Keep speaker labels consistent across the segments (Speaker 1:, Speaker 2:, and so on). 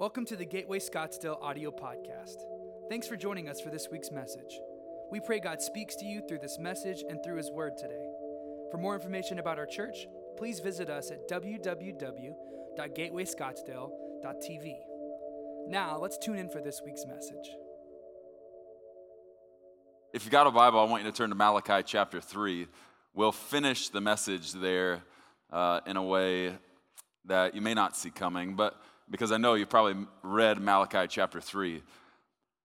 Speaker 1: Welcome to the Gateway Scottsdale audio podcast. Thanks for joining us for this week's message. We pray God speaks to you through this message and through His Word today. For more information about our church, please visit us at www.gatewayscottsdale.tv. Now, let's tune in for this week's message.
Speaker 2: If you've got a Bible, I want you to turn to Malachi chapter 3. We'll finish the message there uh, in a way that you may not see coming, but because I know you've probably read Malachi chapter 3.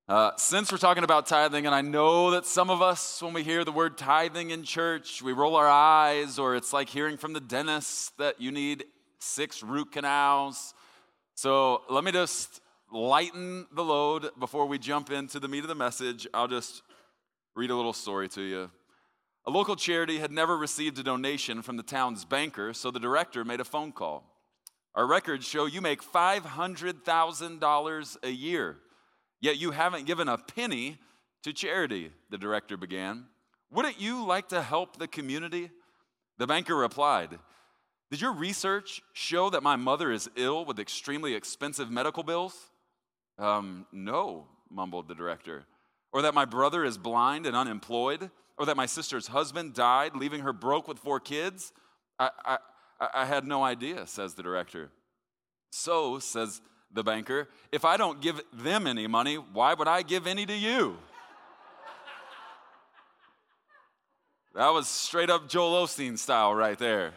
Speaker 2: Uh, since we're talking about tithing, and I know that some of us, when we hear the word tithing in church, we roll our eyes, or it's like hearing from the dentist that you need six root canals. So let me just lighten the load before we jump into the meat of the message. I'll just read a little story to you. A local charity had never received a donation from the town's banker, so the director made a phone call. Our records show you make $500,000 a year, yet you haven't given a penny to charity, the director began. Wouldn't you like to help the community? The banker replied, Did your research show that my mother is ill with extremely expensive medical bills? Um, no, mumbled the director. Or that my brother is blind and unemployed? Or that my sister's husband died, leaving her broke with four kids? I, I, I had no idea, says the director. So, says the banker, if I don't give them any money, why would I give any to you? That was straight up Joel Osteen style right there.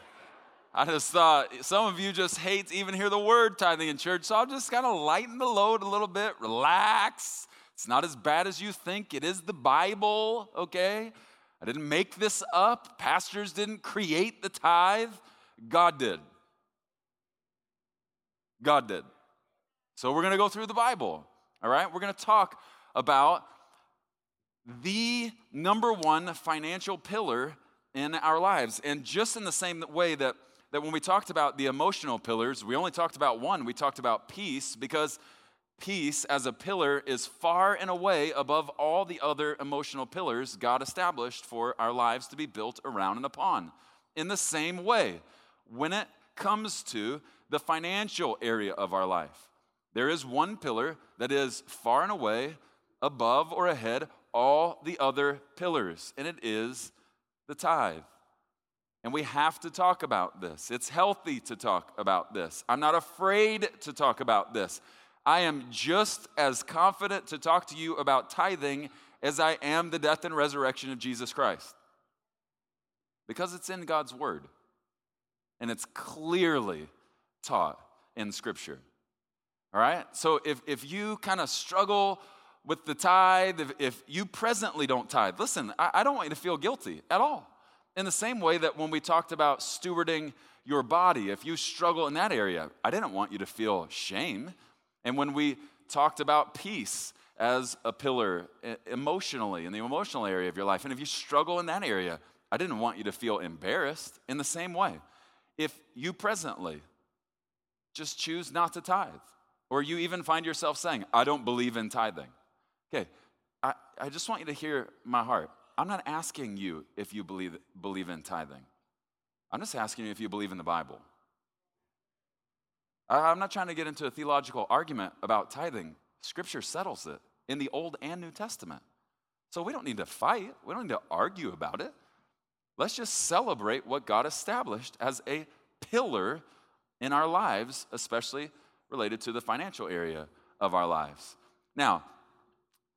Speaker 2: I just thought some of you just hate to even hear the word tithing in church, so I'll just kind of lighten the load a little bit, relax. It's not as bad as you think. It is the Bible, okay? I didn't make this up. Pastors didn't create the tithe. God did. God did. So we're going to go through the Bible, all right? We're going to talk about the number one financial pillar in our lives. And just in the same way that, that when we talked about the emotional pillars, we only talked about one, we talked about peace because peace as a pillar is far and away above all the other emotional pillars God established for our lives to be built around and upon. In the same way, when it comes to the financial area of our life. There is one pillar that is far and away above or ahead all the other pillars, and it is the tithe. And we have to talk about this. It's healthy to talk about this. I'm not afraid to talk about this. I am just as confident to talk to you about tithing as I am the death and resurrection of Jesus Christ. Because it's in God's word and it's clearly taught in Scripture. All right? So if, if you kind of struggle with the tithe, if, if you presently don't tithe, listen, I, I don't want you to feel guilty at all. In the same way that when we talked about stewarding your body, if you struggle in that area, I didn't want you to feel shame. And when we talked about peace as a pillar emotionally, in the emotional area of your life, and if you struggle in that area, I didn't want you to feel embarrassed in the same way if you presently just choose not to tithe, or you even find yourself saying, I don't believe in tithing. Okay, I, I just want you to hear my heart. I'm not asking you if you believe, believe in tithing, I'm just asking you if you believe in the Bible. I, I'm not trying to get into a theological argument about tithing. Scripture settles it in the Old and New Testament. So we don't need to fight, we don't need to argue about it. Let's just celebrate what God established as a pillar in our lives, especially related to the financial area of our lives. Now,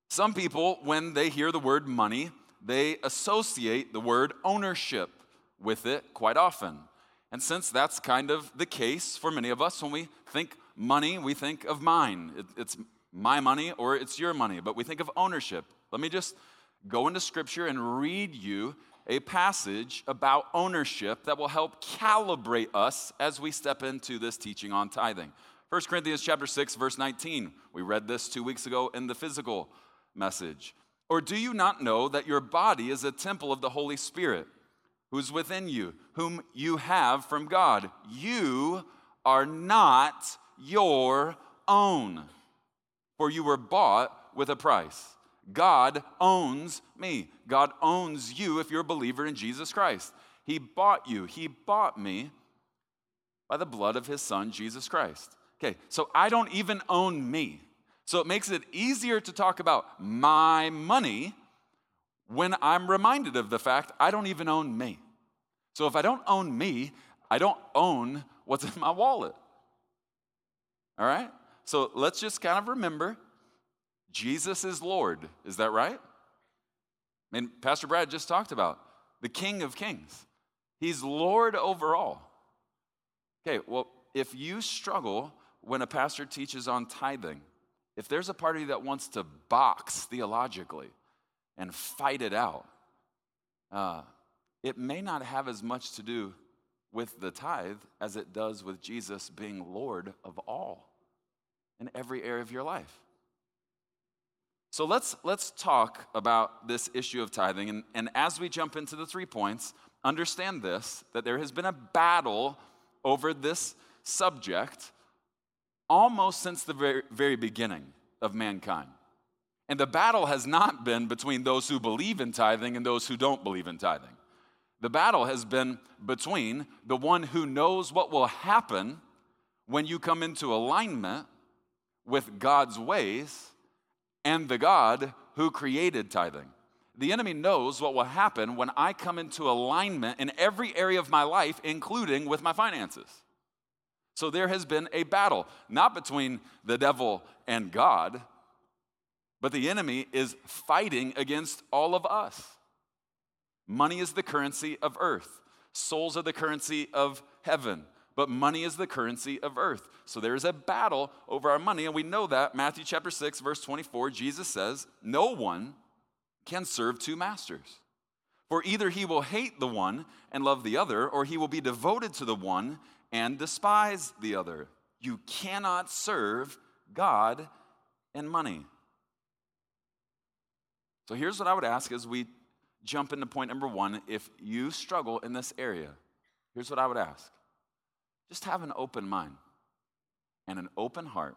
Speaker 2: some people, when they hear the word money, they associate the word ownership with it quite often. And since that's kind of the case for many of us, when we think money, we think of mine. it's my money or it's your money, but we think of ownership. Let me just go into scripture and read you a passage about ownership that will help calibrate us as we step into this teaching on tithing. 1 Corinthians chapter 6 verse 19. We read this 2 weeks ago in the physical message. Or do you not know that your body is a temple of the Holy Spirit who's within you, whom you have from God? You are not your own, for you were bought with a price. God owns me. God owns you if you're a believer in Jesus Christ. He bought you, He bought me by the blood of His Son, Jesus Christ. Okay, so I don't even own me. So it makes it easier to talk about my money when I'm reminded of the fact I don't even own me. So if I don't own me, I don't own what's in my wallet. All right? So let's just kind of remember Jesus is Lord. Is that right? I mean, Pastor Brad just talked about the King of Kings. He's Lord over all. Okay, well, if you struggle when a pastor teaches on tithing, if there's a party that wants to box theologically and fight it out, uh, it may not have as much to do with the tithe as it does with Jesus being Lord of all in every area of your life. So let's, let's talk about this issue of tithing. And, and as we jump into the three points, understand this that there has been a battle over this subject almost since the very, very beginning of mankind. And the battle has not been between those who believe in tithing and those who don't believe in tithing. The battle has been between the one who knows what will happen when you come into alignment with God's ways and the God who created tithing. The enemy knows what will happen when I come into alignment in every area of my life, including with my finances. So there has been a battle, not between the devil and God, but the enemy is fighting against all of us. Money is the currency of earth, souls are the currency of heaven. But money is the currency of earth. So there is a battle over our money, and we know that. Matthew chapter 6, verse 24, Jesus says, No one can serve two masters. For either he will hate the one and love the other, or he will be devoted to the one and despise the other. You cannot serve God and money. So here's what I would ask as we jump into point number one. If you struggle in this area, here's what I would ask just have an open mind and an open heart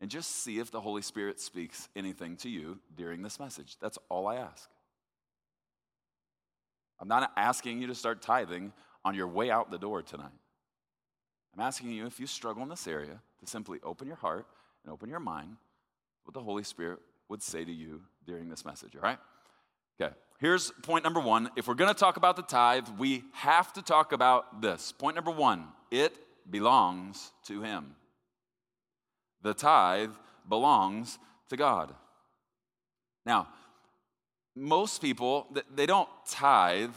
Speaker 2: and just see if the Holy Spirit speaks anything to you during this message. That's all I ask. I'm not asking you to start tithing on your way out the door tonight. I'm asking you, if you struggle in this area, to simply open your heart and open your mind what the Holy Spirit would say to you during this message, all right? Okay, here's point number one. If we're gonna talk about the tithe, we have to talk about this. Point number one it belongs to Him. The tithe belongs to God. Now, most people, they don't tithe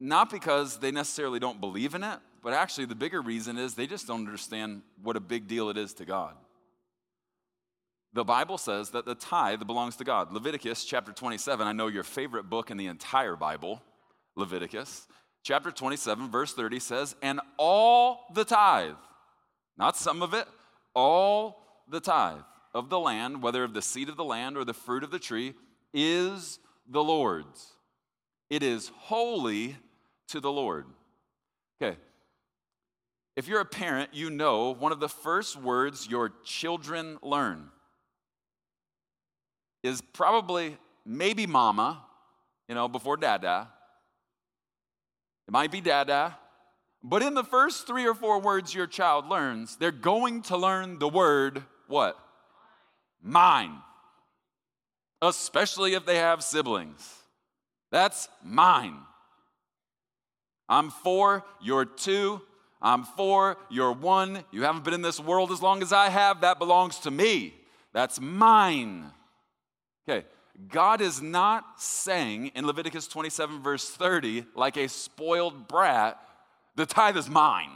Speaker 2: not because they necessarily don't believe in it, but actually the bigger reason is they just don't understand what a big deal it is to God. The Bible says that the tithe belongs to God. Leviticus chapter 27, I know your favorite book in the entire Bible, Leviticus. Chapter 27, verse 30 says, And all the tithe, not some of it, all the tithe of the land, whether of the seed of the land or the fruit of the tree, is the Lord's. It is holy to the Lord. Okay. If you're a parent, you know one of the first words your children learn is probably maybe mama, you know, before dada. It might be dada. But in the first three or four words your child learns, they're going to learn the word what? Mine. Especially if they have siblings. That's mine. I'm four, you're two, I'm four, you're one. You haven't been in this world as long as I have. That belongs to me. That's mine. Okay, God is not saying in Leviticus 27, verse 30, like a spoiled brat, the tithe is mine.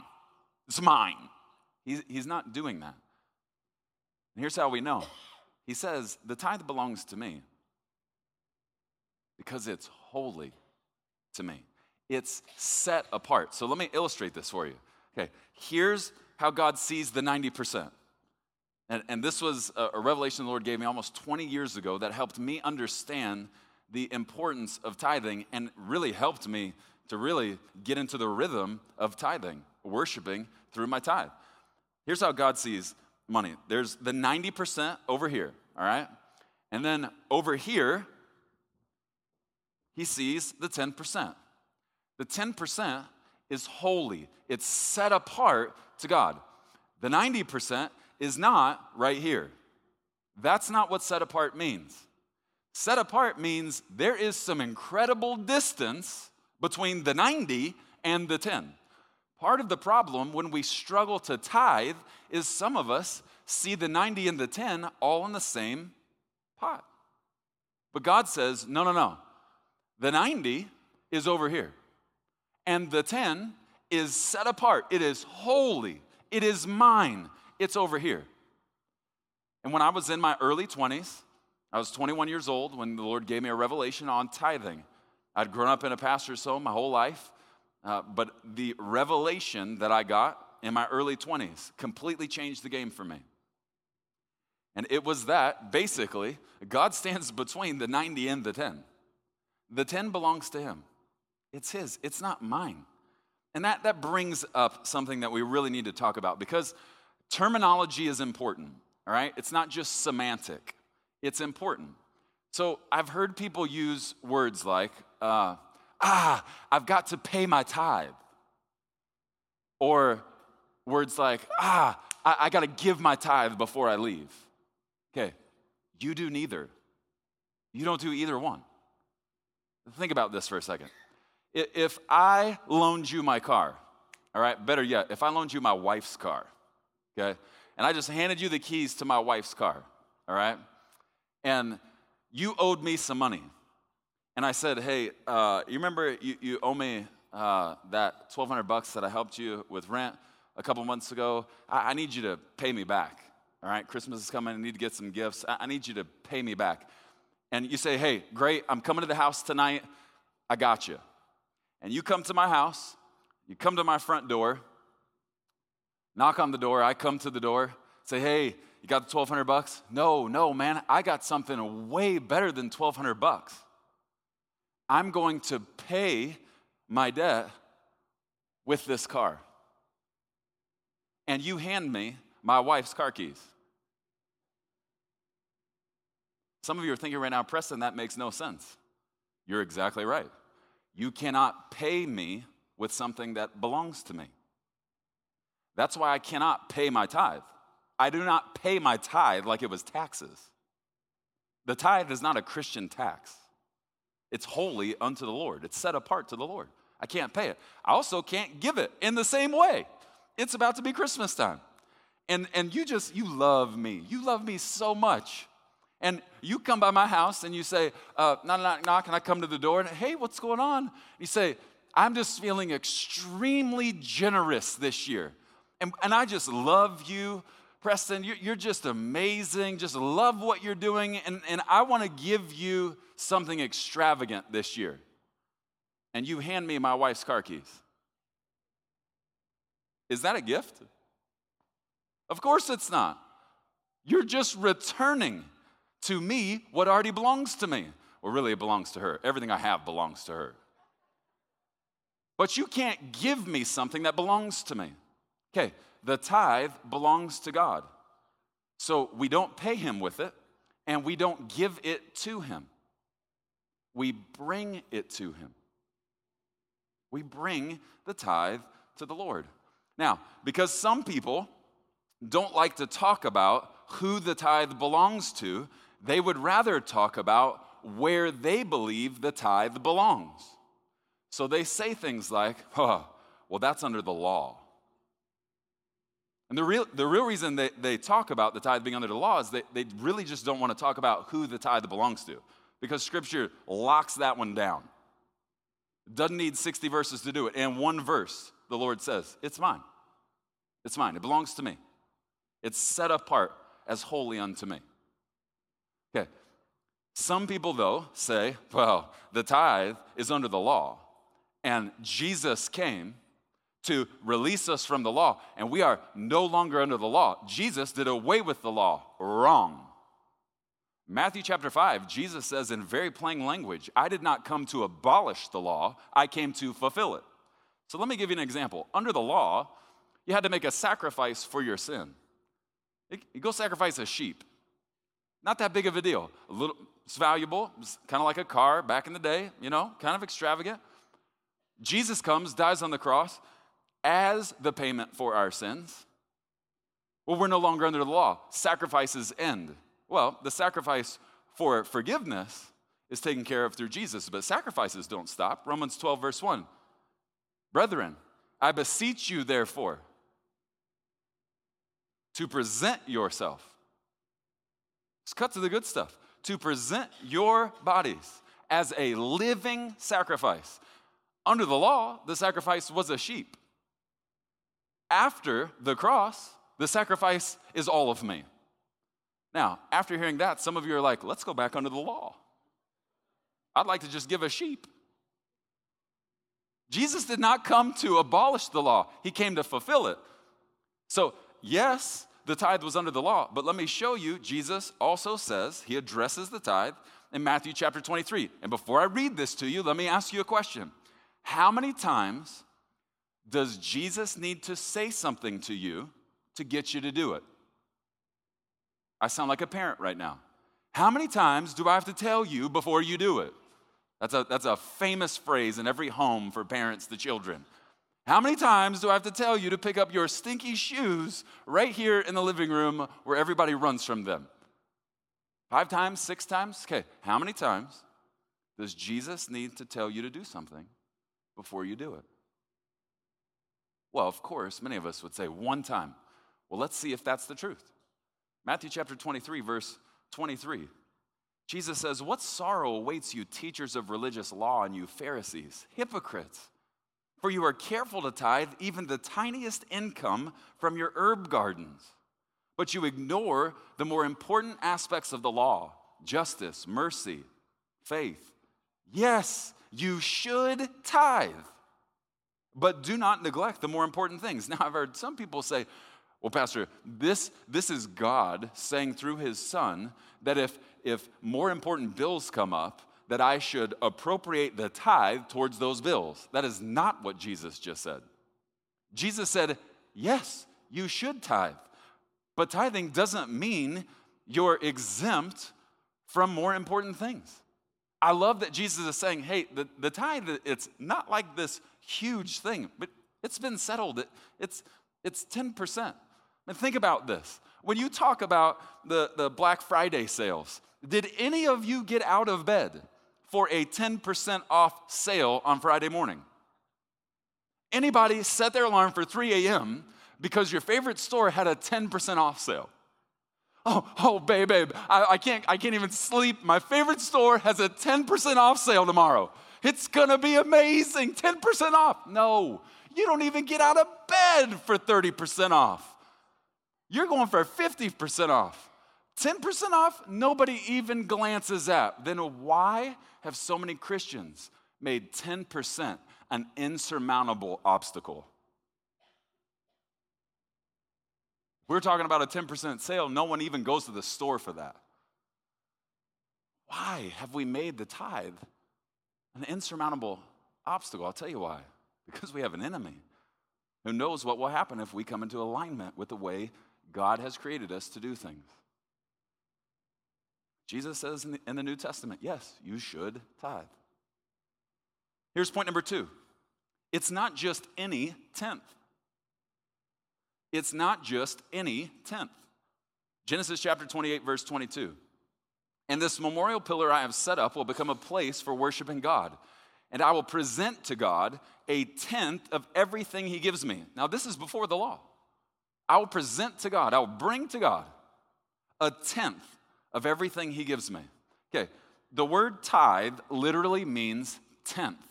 Speaker 2: It's mine. He's, he's not doing that. And here's how we know He says, the tithe belongs to me because it's holy to me. It's set apart. So let me illustrate this for you. Okay, here's how God sees the 90%. And, and this was a, a revelation the Lord gave me almost 20 years ago that helped me understand the importance of tithing and really helped me to really get into the rhythm of tithing, worshiping through my tithe. Here's how God sees money there's the 90% over here, all right? And then over here, he sees the 10%. The 10% is holy, it's set apart to God. The 90% is not right here. That's not what set apart means. Set apart means there is some incredible distance between the 90 and the 10. Part of the problem when we struggle to tithe is some of us see the 90 and the 10 all in the same pot. But God says, no, no, no. The 90 is over here, and the 10 is set apart. It is holy, it is mine, it's over here. And when I was in my early 20s, I was 21 years old when the Lord gave me a revelation on tithing. I'd grown up in a pastor's home my whole life, uh, but the revelation that I got in my early 20s completely changed the game for me. And it was that basically, God stands between the 90 and the 10. The 10 belongs to Him, it's His, it's not mine. And that, that brings up something that we really need to talk about because terminology is important, all right? It's not just semantic, it's important. So I've heard people use words like, uh, ah, I've got to pay my tithe. Or words like, ah, I, I got to give my tithe before I leave. Okay, you do neither. You don't do either one. Think about this for a second. If I loaned you my car, all right, better yet, if I loaned you my wife's car, okay, and I just handed you the keys to my wife's car, all right, and you owed me some money, and I said, hey, uh, you remember you, you owe me uh, that 1200 bucks that I helped you with rent a couple months ago? I, I need you to pay me back. All right, Christmas is coming. I need to get some gifts. I, I need you to pay me back. And you say, hey, great, I'm coming to the house tonight. I got you. And you come to my house, you come to my front door, knock on the door, I come to the door, say, hey, you got the 1200 bucks? No, no, man, I got something way better than 1200 bucks. I'm going to pay my debt with this car. And you hand me my wife's car keys. Some of you are thinking right now, Preston, that makes no sense. You're exactly right. You cannot pay me with something that belongs to me. That's why I cannot pay my tithe. I do not pay my tithe like it was taxes. The tithe is not a Christian tax, it's holy unto the Lord, it's set apart to the Lord. I can't pay it. I also can't give it in the same way. It's about to be Christmas time. And, and you just, you love me. You love me so much. And you come by my house and you say, uh, knock, knock, knock, and I come to the door and, hey, what's going on? You say, I'm just feeling extremely generous this year. And, and I just love you, Preston. You're, just amazing. Just love what you're doing. And, and I want to give you something extravagant this year. And you hand me my wife's car keys. Is that a gift? Of course it's not. You're just returning to me what already belongs to me. Well, really, it belongs to her. Everything I have belongs to her. But you can't give me something that belongs to me. Okay, the tithe belongs to God. So we don't pay him with it, and we don't give it to him. We bring it to him. We bring the tithe to the Lord. Now, because some people don't like to talk about who the tithe belongs to, they would rather talk about where they believe the tithe belongs. So they say things like, oh, well, that's under the law. And the real, the real reason they, they talk about the tithe being under the law is they, they really just don't want to talk about who the tithe belongs to because scripture locks that one down. Doesn't need 60 verses to do it. And one verse, the Lord says, It's mine. It's mine. It belongs to me. It's set apart as holy unto me. Okay. Some people, though, say, well, the tithe is under the law, and Jesus came to release us from the law, and we are no longer under the law. Jesus did away with the law. Wrong. Matthew chapter 5, Jesus says in very plain language, I did not come to abolish the law, I came to fulfill it. So let me give you an example. Under the law, you had to make a sacrifice for your sin. You go sacrifice a sheep. Not that big of a deal. A little, it's valuable. It's kind of like a car back in the day, you know, kind of extravagant. Jesus comes, dies on the cross as the payment for our sins. Well, we're no longer under the law. Sacrifices end. Well, the sacrifice for forgiveness is taken care of through Jesus, but sacrifices don't stop. Romans 12, verse 1. Brethren, I beseech you, therefore, to present yourself. Let's cut to the good stuff. To present your bodies as a living sacrifice. Under the law, the sacrifice was a sheep. After the cross, the sacrifice is all of me. Now, after hearing that, some of you are like, let's go back under the law. I'd like to just give a sheep. Jesus did not come to abolish the law, he came to fulfill it. So, yes, the tithe was under the law, but let me show you, Jesus also says, he addresses the tithe in Matthew chapter 23. And before I read this to you, let me ask you a question. How many times does Jesus need to say something to you to get you to do it? I sound like a parent right now. How many times do I have to tell you before you do it? That's a, that's a famous phrase in every home for parents to children. How many times do I have to tell you to pick up your stinky shoes right here in the living room where everybody runs from them? Five times, six times? Okay, how many times does Jesus need to tell you to do something before you do it? Well, of course, many of us would say one time. Well, let's see if that's the truth. Matthew chapter 23, verse 23. Jesus says, What sorrow awaits you, teachers of religious law, and you Pharisees, hypocrites! For you are careful to tithe even the tiniest income from your herb gardens, but you ignore the more important aspects of the law justice, mercy, faith. Yes, you should tithe, but do not neglect the more important things. Now, I've heard some people say, well, Pastor, this, this is God saying through his son that if, if more important bills come up, that I should appropriate the tithe towards those bills. That is not what Jesus just said. Jesus said, yes, you should tithe. But tithing doesn't mean you're exempt from more important things. I love that Jesus is saying, hey, the, the tithe, it's not like this huge thing, but it's been settled. It, it's, it's 10%. And think about this. When you talk about the, the Black Friday sales, did any of you get out of bed for a 10% off sale on Friday morning? Anybody set their alarm for 3 a.m. because your favorite store had a 10% off sale? Oh, oh, babe, babe, I, I, can't, I can't even sleep. My favorite store has a 10% off sale tomorrow. It's gonna be amazing, 10% off. No, you don't even get out of bed for 30% off. You're going for 50% off. 10% off, nobody even glances at. Then why have so many Christians made 10% an insurmountable obstacle? We're talking about a 10% sale, no one even goes to the store for that. Why have we made the tithe an insurmountable obstacle? I'll tell you why. Because we have an enemy who knows what will happen if we come into alignment with the way God has created us to do things. Jesus says in the, in the, New Testament, yes, you should tithe. Here's point number two it's not just any tenth. It's not just any tenth. Genesis chapter 28, verse 22. And this memorial pillar I have set up will become a place for worshiping God. And I will present to God a tenth of everything He gives me. Now, this is before the law. I will present to God, I will bring to God a tenth of everything He gives me. Okay, the word tithe literally means tenth.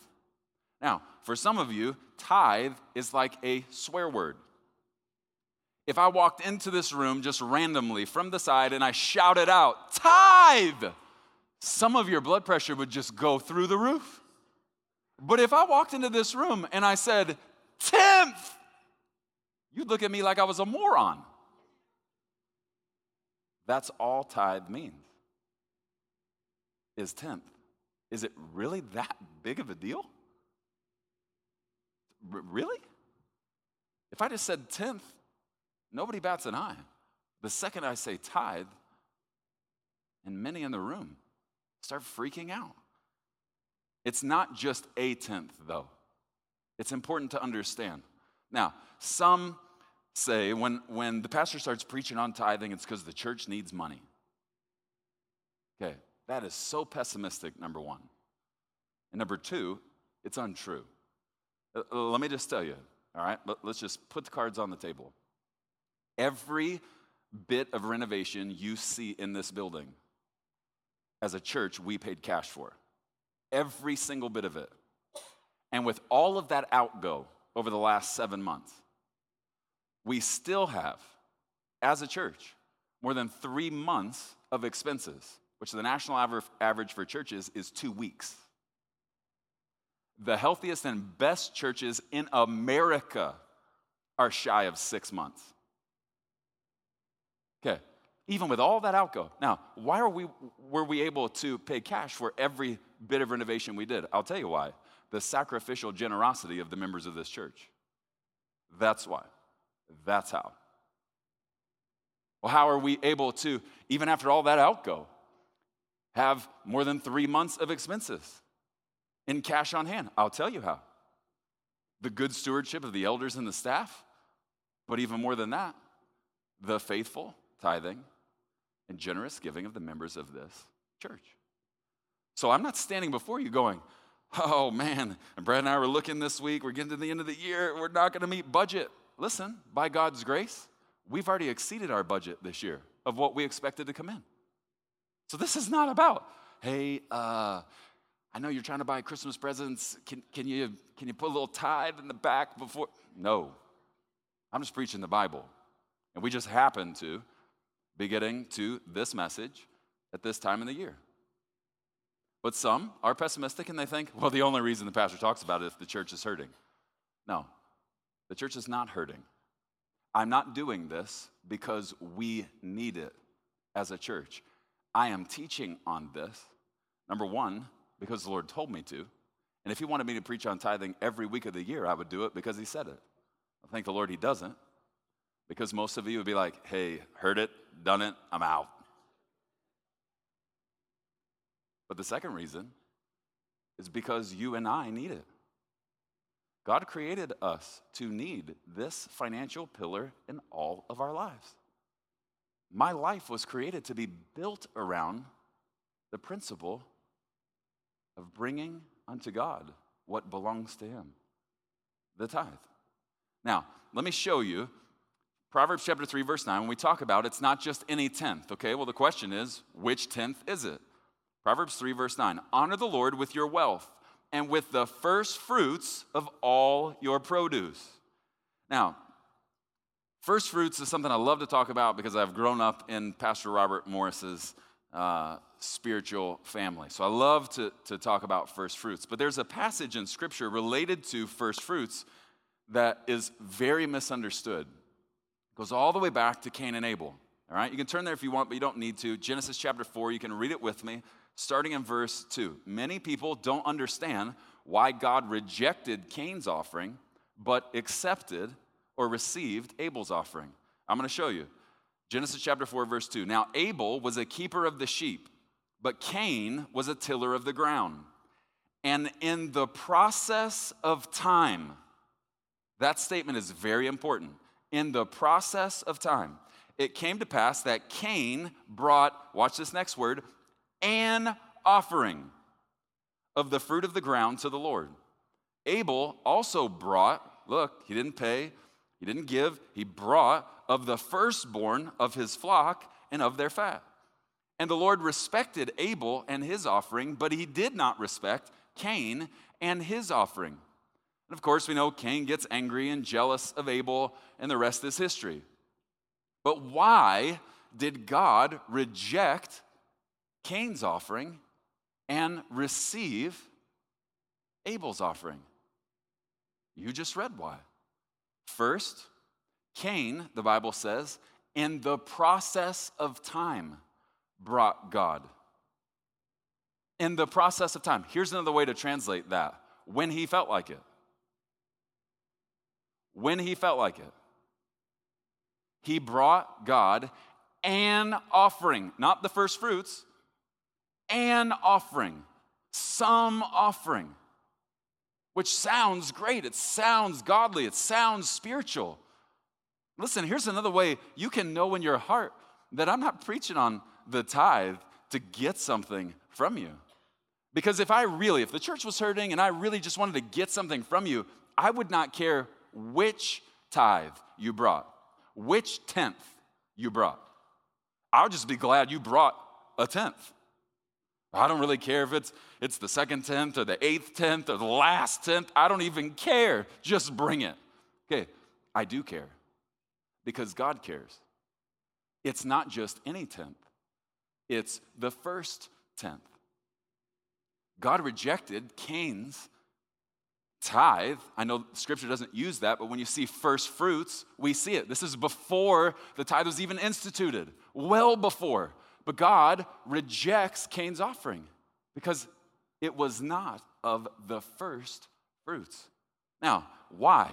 Speaker 2: Now, for some of you, tithe is like a swear word. If I walked into this room just randomly from the side and I shouted out, tithe, some of your blood pressure would just go through the roof. But if I walked into this room and I said, tenth, You'd look at me like I was a moron. That's all tithe means is tenth. Is it really that big of a deal? R- really? If I just said tenth, nobody bats an eye. The second I say tithe, and many in the room start freaking out. It's not just a tenth, though. It's important to understand. Now, some say when, when the pastor starts preaching on tithing, it's because the church needs money. Okay, that is so pessimistic, number one. And number two, it's untrue. Uh, uh, let me just tell you, all right? Let's just put the cards on the table. Every bit of renovation you see in this building, as a church, we paid cash for. Every single bit of it. And with all of that outgo over the last seven months, we still have, as a church, more than three months of expenses, which the national average for churches is two weeks. The healthiest and best churches in America are shy of six months. Okay, even with all that outgo. Now, why are we, were we able to pay cash for every bit of renovation we did? I'll tell you why. The sacrificial generosity of the members of this church. That's why. That's how. Well, how are we able to, even after all that outgo, have more than three months of expenses in cash on hand? I'll tell you how. The good stewardship of the elders and the staff, but even more than that, the faithful tithing and generous giving of the members of this church. So I'm not standing before you going, oh man, and Brad and I were looking this week, we're getting to the end of the year, we're not gonna meet budget. Listen, by God's grace, we've already exceeded our budget this year of what we expected to come in. So this is not about, hey, uh, I know you're trying to buy Christmas presents. Can, can, you, can you put a little tithe in the back before? No. I'm just preaching the Bible. And we just happen to be getting to this message at this time of the year. But some are pessimistic and they think, well, the only reason the pastor talks about it is the church is hurting. No, the church is not hurting. I'm not doing this because we need it as a church. I am teaching on this, number one, because the Lord told me to. And if He wanted me to preach on tithing every week of the year, I would do it because He said it. I thank the Lord He doesn't, because most of you would be like, hey, heard it, done it, I'm out. But the second reason is because you and I need it. God created us to need this financial pillar in all of our lives. My life was created to be built around the principle of bringing unto God what belongs to Him the tithe. Now, let me show you Proverbs chapter 3, verse 9. When we talk about it's not just any tenth, okay? Well, the question is, which tenth is it? Proverbs 3, verse 9 Honor the Lord with your wealth and with the first fruits of all your produce. Now, first fruits is something I love to talk about because I've grown up in Pastor Robert Morris's uh, spiritual family. So I love to, to talk about first fruits. But there's a passage in Scripture related to first fruits that is very misunderstood. Goes all the way back to Cain and Abel. All right, you can turn there if you want, but you don't need to. Genesis chapter 4, you can read it with me starting in verse 2. Many people don't understand why God rejected Cain's offering, but accepted or received Abel's offering. I'm going to show you. Genesis chapter 4, verse 2. Now, Abel was a keeper of the sheep, but Cain was a tiller of the ground. And in the process of time, that statement is very important. In the process of time, it came to pass that Cain brought, watch this next word, an offering of the fruit of the ground to the Lord. Abel also brought, look, he didn't pay, he didn't give, he brought of the firstborn of his flock and of their fat. And the Lord respected Abel and his offering, but he did not respect Cain and his offering. And of course, we know Cain gets angry and jealous of Abel, and the rest is history. But why did God reject Cain's offering and receive Abel's offering. You just read why. First, Cain, the Bible says, in the process of time brought God. In the process of time. Here's another way to translate that when he felt like it. When he felt like it. He brought God an offering, not the first fruits, an offering, some offering, which sounds great. It sounds godly. It sounds spiritual. Listen, here's another way you can know in your heart that I'm not preaching on the tithe to get something from you. Because if I really, if the church was hurting and I really just wanted to get something from you, I would not care which tithe you brought, which tenth you brought. I'll just be glad you brought a tenth. I don't really care if it's, it's the second tenth or the eighth tenth or the last tenth. I don't even care. Just bring it. Okay, I do care because God cares. It's not just any tenth, it's the first tenth. God rejected Cain's tithe. I know scripture doesn't use that, but when you see first fruits, we see it. This is before the tithe was even instituted, well before. But God rejects Cain's offering because it was not of the first fruits. Now, why?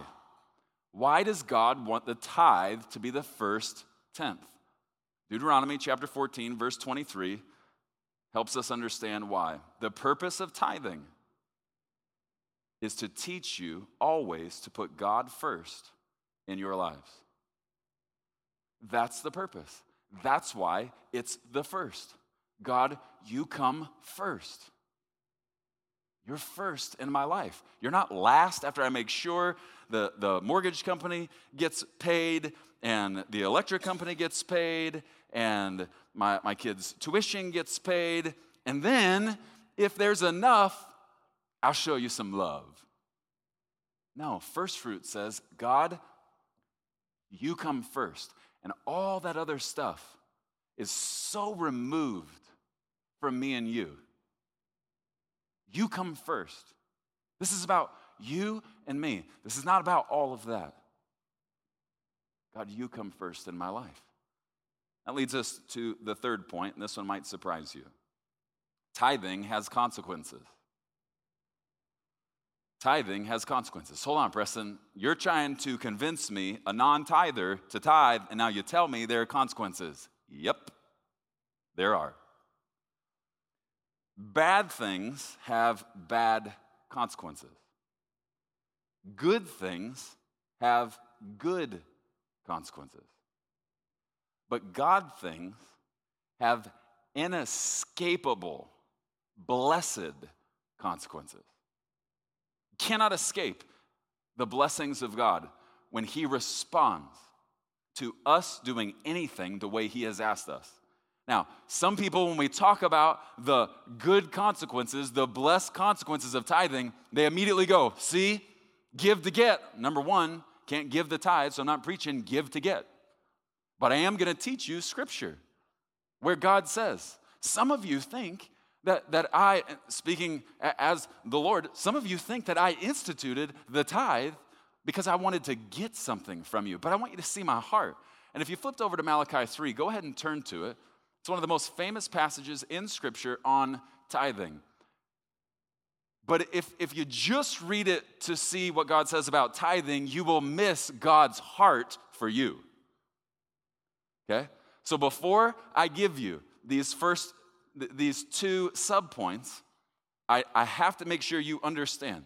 Speaker 2: Why does God want the tithe to be the first tenth? Deuteronomy chapter 14, verse 23 helps us understand why. The purpose of tithing is to teach you always to put God first in your lives. That's the purpose. That's why it's the first. God, you come first. You're first in my life. You're not last after I make sure the, the mortgage company gets paid and the electric company gets paid and my, my kids' tuition gets paid. And then, if there's enough, I'll show you some love. No, first fruit says, God, you come first. And all that other stuff is so removed from me and you. You come first. This is about you and me. This is not about all of that. God, you come first in my life. That leads us to the third point, and this one might surprise you. Tithing has consequences. Tithing has consequences. Hold on, Preston. You're trying to convince me, a non tither, to tithe, and now you tell me there are consequences. Yep, there are. Bad things have bad consequences. Good things have good consequences. But God things have inescapable, blessed consequences. Cannot escape the blessings of God when He responds to us doing anything the way He has asked us. Now, some people, when we talk about the good consequences, the blessed consequences of tithing, they immediately go, see, give to get. Number one, can't give the tithe, so I'm not preaching give to get. But I am going to teach you scripture where God says, some of you think that, that I, speaking as the Lord, some of you think that I instituted the tithe because I wanted to get something from you. But I want you to see my heart. And if you flipped over to Malachi 3, go ahead and turn to it. It's one of the most famous passages in Scripture on tithing. But if, if you just read it to see what God says about tithing, you will miss God's heart for you. Okay? So before I give you these first, these two subpoints, I, I have to make sure you understand.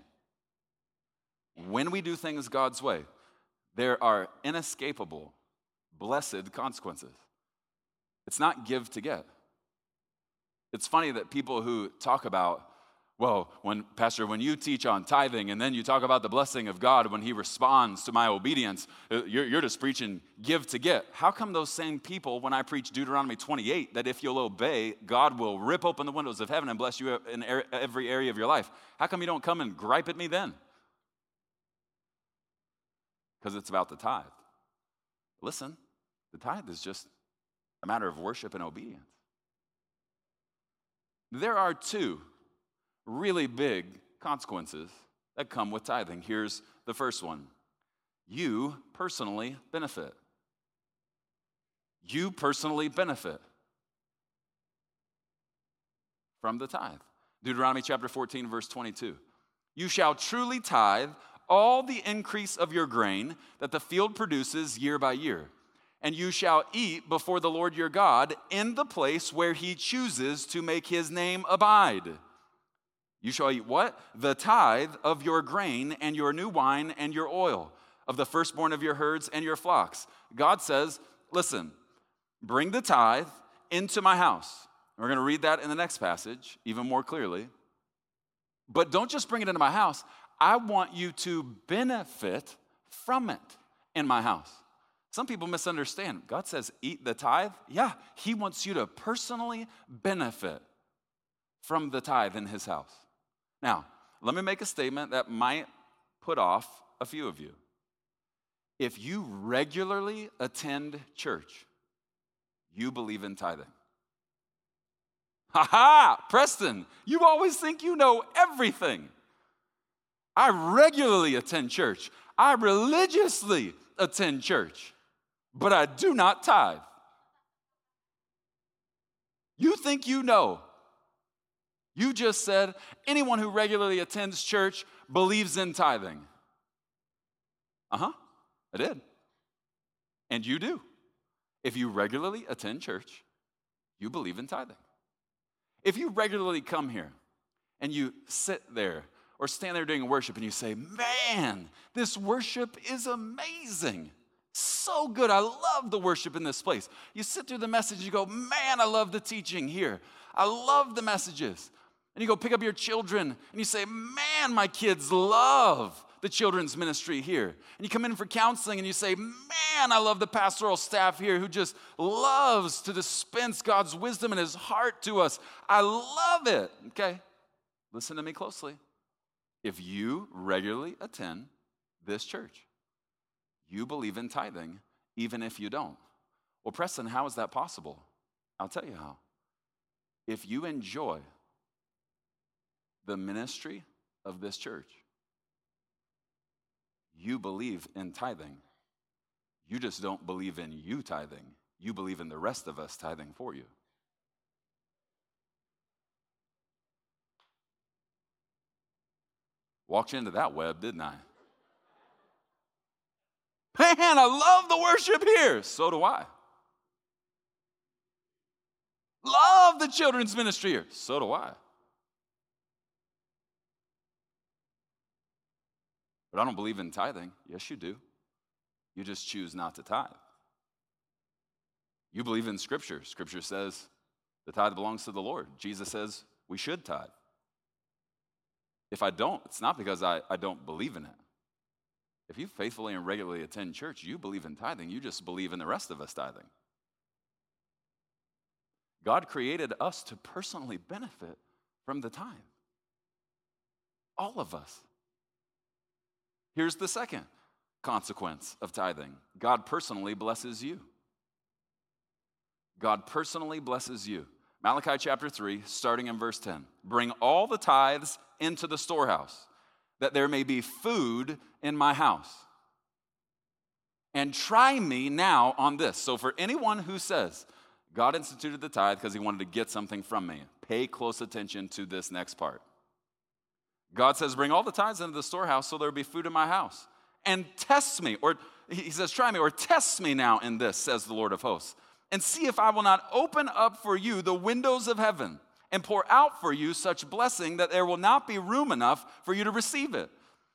Speaker 2: When we do things God's way, there are inescapable, blessed consequences. It's not give to get. It's funny that people who talk about well, when, Pastor, when you teach on tithing and then you talk about the blessing of God when He responds to my obedience, uh, you're, you're just preaching give to get. How come those same people, when I preach Deuteronomy 28, that if you'll obey, God will rip open the windows of heaven and bless you in every area of your life? How come you don't come and gripe at me then? Because it's about the tithe. Listen, the tithe is just a matter of worship and obedience. There are two really big consequences that come with tithing. Here's the first one you personally benefit. You personally benefit from the tithe. Deuteronomy chapter 14, verse 22. You shall truly tithe all the increase of your grain that the field produces year by year. And you shall eat before the Lord your God in the place where he chooses to make his name abide. You shall eat what? The tithe of your grain and your new wine and your oil, of the firstborn of your herds and your flocks. God says, listen, bring the tithe into my house. We're going to read that in the next passage even more clearly. But don't just bring it into my house. I want you to benefit from it in my house. Some people misunderstand. God says, eat the tithe. Yeah, He wants you to personally benefit from the tithe in His house. Now, let me make a statement that might put off a few of you. If you regularly attend church, you believe in tithing. Ha ha! Preston, you always think you know everything. I regularly attend church. I religiously attend church, but I do not tithe. You think you know. You just said anyone who regularly attends church believes in tithing. Uh huh, I did. And you do. If you regularly attend church, you believe in tithing. If you regularly come here and you sit there or stand there doing worship and you say, Man, this worship is amazing. So good. I love the worship in this place. You sit through the message you go, Man, I love the teaching here. I love the messages. And you go pick up your children and you say, Man, my kids love the children's ministry here. And you come in for counseling and you say, Man, I love the pastoral staff here who just loves to dispense God's wisdom and his heart to us. I love it. Okay, listen to me closely. If you regularly attend this church, you believe in tithing, even if you don't. Well, Preston, how is that possible? I'll tell you how. If you enjoy the ministry of this church, you believe in tithing. You just don't believe in you tithing. You believe in the rest of us tithing for you. Walked into that web, didn't I? Man, I love the worship here. So do I. Love the children's ministry here. So do I. But I don't believe in tithing. Yes, you do. You just choose not to tithe. You believe in Scripture. Scripture says the tithe belongs to the Lord. Jesus says we should tithe. If I don't, it's not because I, I don't believe in it. If you faithfully and regularly attend church, you believe in tithing. You just believe in the rest of us tithing. God created us to personally benefit from the tithe. All of us. Here's the second consequence of tithing God personally blesses you. God personally blesses you. Malachi chapter 3, starting in verse 10. Bring all the tithes into the storehouse, that there may be food in my house. And try me now on this. So, for anyone who says, God instituted the tithe because he wanted to get something from me, pay close attention to this next part. God says, Bring all the tithes into the storehouse so there'll be food in my house. And test me, or he says, Try me, or test me now in this, says the Lord of hosts, and see if I will not open up for you the windows of heaven and pour out for you such blessing that there will not be room enough for you to receive it.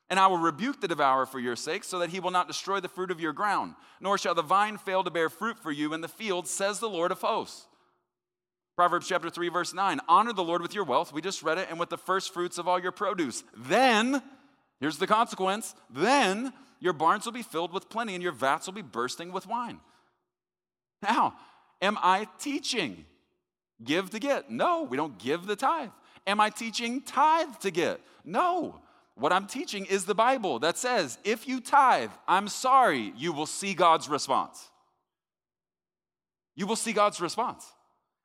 Speaker 2: And I will rebuke the devourer for your sake, so that he will not destroy the fruit of your ground, nor shall the vine fail to bear fruit for you in the field, says the Lord of hosts. Proverbs chapter 3, verse 9 Honor the Lord with your wealth. We just read it, and with the first fruits of all your produce. Then, here's the consequence then your barns will be filled with plenty, and your vats will be bursting with wine. Now, am I teaching give to get? No, we don't give the tithe. Am I teaching tithe to get? No. What I'm teaching is the Bible that says if you tithe, I'm sorry, you will see God's response. You will see God's response.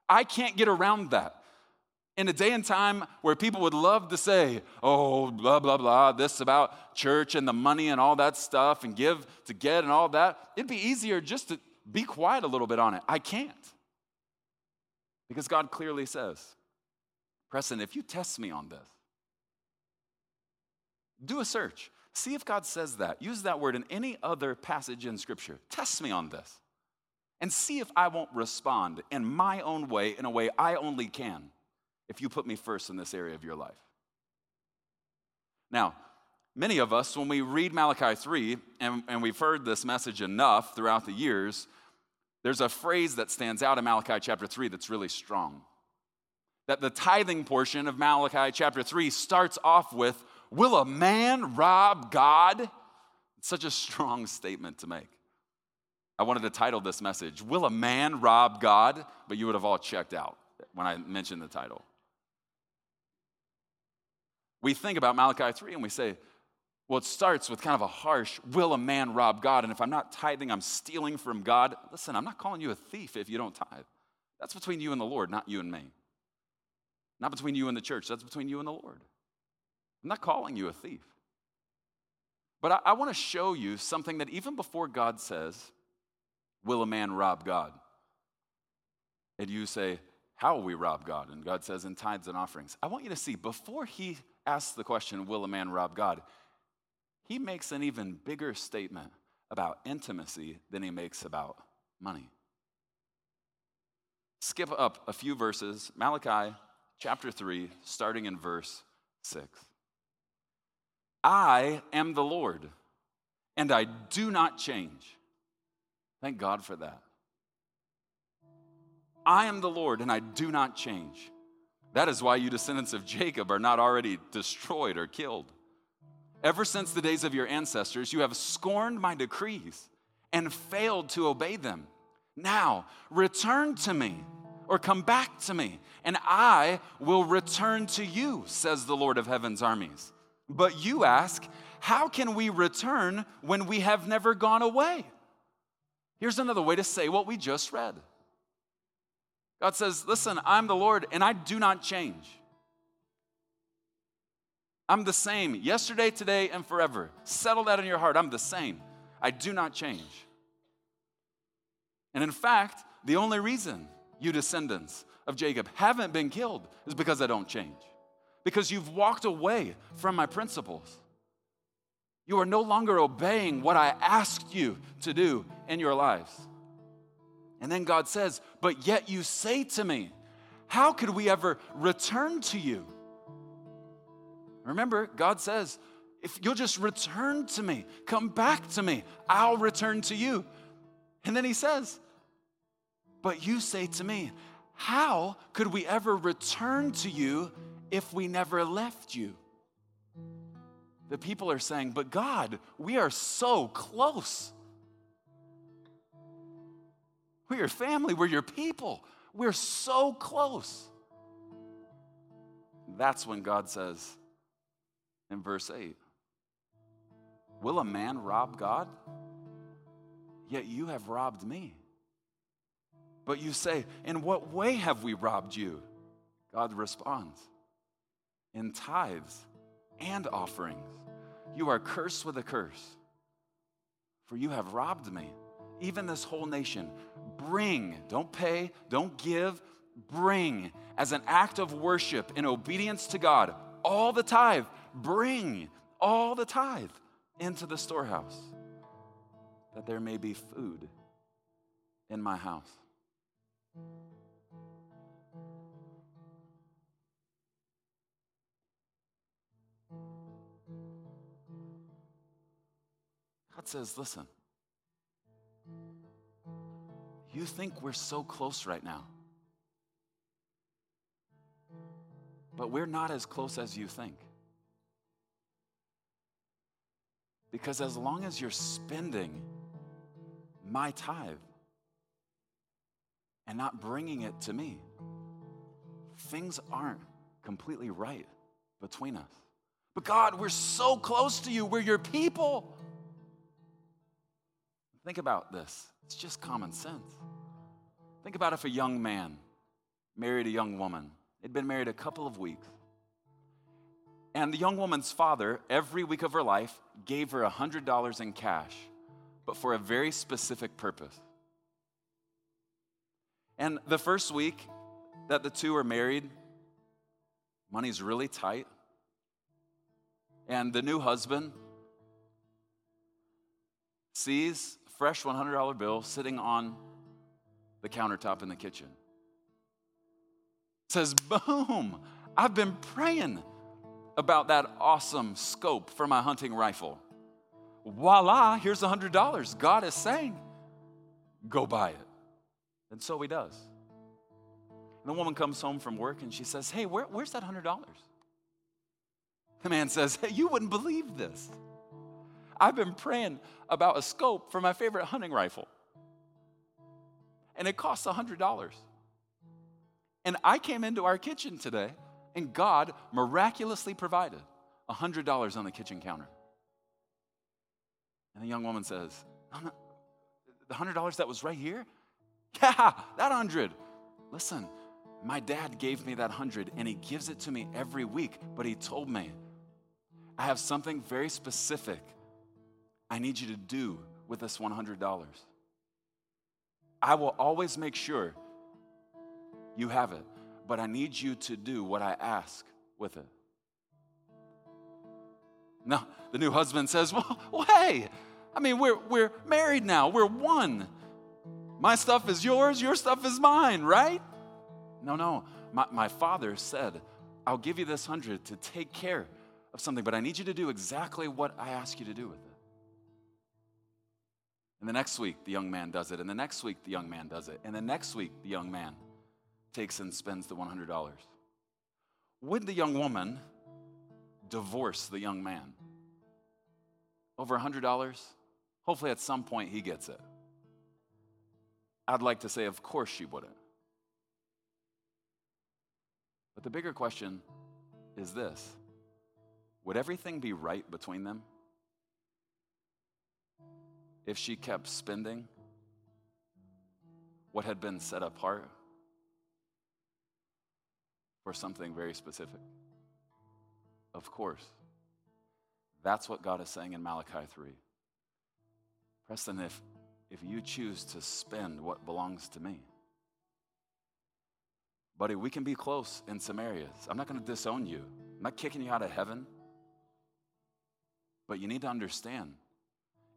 Speaker 2: I can't get around that. In a day and time where people would love to say, oh, blah, blah, blah, this about church and the money and all that stuff and give to get and all that, it'd be easier just to be quiet a little bit on it. I can't. Because God clearly says, Preston, if you test me on this, do a search. See if God says that. Use that word in any other passage in Scripture. Test me on this and see if I won't respond in my own way, in a way I only can, if you put me first in this area of your life. Now, Many of us, when we read Malachi 3, and, and we've heard this message enough throughout the years, there's a phrase that stands out in Malachi chapter 3 that's really strong. That the tithing portion of Malachi chapter 3 starts off with, Will a man rob God? It's such a strong statement to make. I wanted to title this message, Will a Man Rob God? But you would have all checked out when I mentioned the title. We think about Malachi 3 and we say, well, it starts with kind of a harsh, will a man rob God? And if I'm not tithing, I'm stealing from God. Listen, I'm not calling you a thief if you don't tithe. That's between you and the Lord, not you and me. Not between you and the church, that's between you and the Lord. I'm not calling you a thief. But I, I want to show you something that even before God says, Will a man rob God? And you say, How will we rob God? And God says, In tithes and offerings. I want you to see, before he asks the question, Will a man rob God? he makes an even bigger statement about intimacy than he makes about money. Skip up a few verses, Malachi chapter 3, starting in verse 6. I am the Lord, and I do not change. Thank God for that. I am the Lord, and I do not change. That is why you descendants of Jacob are not already destroyed or killed. Ever since the days of your ancestors, you have scorned my decrees and failed to obey them. Now, return to me or come back to me, and I will return to you, says the Lord of heaven's armies. But you ask, How can we return when we have never gone away? Here's another way to say what we just read God says, Listen, I'm the Lord, and I do not change. I'm the same yesterday, today, and forever. Settle that in your heart. I'm the same. I do not change. And in fact, the only reason you descendants of Jacob haven't been killed is because I don't change. Because you've walked away from my principles. You are no longer obeying what I asked you to do in your lives. And then God says, But yet you say to me, How could we ever return to you? Remember, God says, if you'll just return to me, come back to me, I'll return to you. And then he says, But you say to me, How could we ever return to you if we never left you? The people are saying, But God, we are so close. We're your family, we're your people. We're so close. That's when God says, in verse 8 Will a man rob God? Yet you have robbed me. But you say, In what way have we robbed you? God responds, In tithes and offerings. You are cursed with a curse, for you have robbed me, even this whole nation. Bring, don't pay, don't give, bring as an act of worship in obedience to God all the tithe Bring all the tithe into the storehouse, that there may be food in my house. God says, listen, you think we're so close right now, but we're not as close as you think. Because as long as you're spending my tithe and not bringing it to me, things aren't completely right between us. But God, we're so close to you. We're your people. Think about this. It's just common sense. Think about if a young man married a young woman. They'd been married a couple of weeks. And the young woman's father, every week of her life, gave her $100 in cash, but for a very specific purpose. And the first week that the two are married, money's really tight. And the new husband sees fresh $100 bill sitting on the countertop in the kitchen. Says, Boom, I've been praying about that awesome scope for my hunting rifle. Voila, here's a $100. God is saying, go buy it. And so he does. And the woman comes home from work and she says, Hey, where, where's that $100? The man says, Hey, you wouldn't believe this. I've been praying about a scope for my favorite hunting rifle. And it costs $100. And I came into our kitchen today and God miraculously provided $100 on the kitchen counter. And the young woman says, The $100 that was right here? Yeah, that 100. Listen, my dad gave me that 100 and he gives it to me every week, but he told me, I have something very specific I need you to do with this $100. I will always make sure you have it, but I need you to do what I ask with it. Now, the new husband says, Well, well hey, I mean, we're, we're married now, we're one. My stuff is yours, your stuff is mine, right? No, no. My, my father said, I'll give you this hundred to take care of something, but I need you to do exactly what I ask you to do with it. And the next week, the young man does it. And the next week, the young man does it. And the next week, the young man takes and spends the $100. Would the young woman divorce the young man? Over $100? Hopefully, at some point, he gets it. I'd like to say, of course, she wouldn't. But the bigger question is this Would everything be right between them if she kept spending what had been set apart for something very specific? Of course. That's what God is saying in Malachi 3. Preston, if, if you choose to spend what belongs to me, buddy, we can be close in some areas. I'm not going to disown you, I'm not kicking you out of heaven. But you need to understand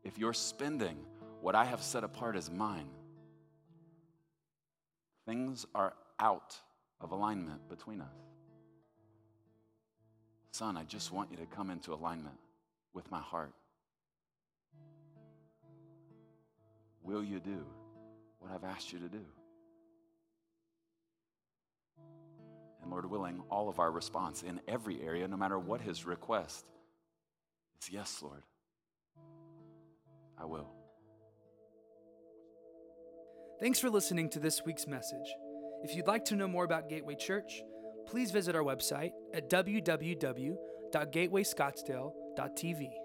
Speaker 2: if you're spending what I have set apart as mine, things are out of alignment between us. Son, I just want you to come into alignment with my heart. Will you do what I've asked you to do? And Lord willing, all of our response in every area, no matter what his request, is yes, Lord. I will.
Speaker 1: Thanks for listening to this week's message. If you'd like to know more about Gateway Church, please visit our website at www.gatewayscottsdale.tv.